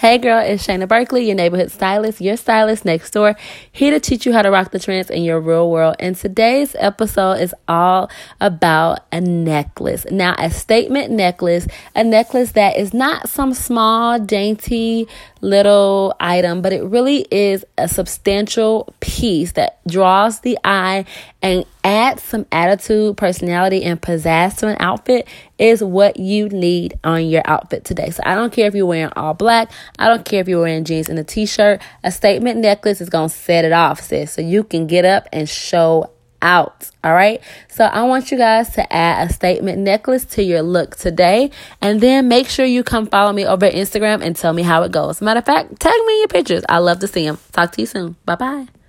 Hey girl, it's Shayna Berkeley, your neighborhood stylist, your stylist next door, here to teach you how to rock the trends in your real world. And today's episode is all about a necklace. Now, a statement necklace, a necklace that is not some small, dainty little item, but it really is a substantial piece that draws the eye and adds some attitude, personality, and pizzazz to an outfit is what you need on your outfit today. So I don't care if you're wearing all black, I don't care if you're wearing jeans and a t-shirt, a statement necklace is gonna set it off, sis. So you can get up and show out. All right. So I want you guys to add a statement necklace to your look today. And then make sure you come follow me over Instagram and tell me how it goes. Matter of fact, tag me in your pictures. I love to see them. Talk to you soon. Bye bye.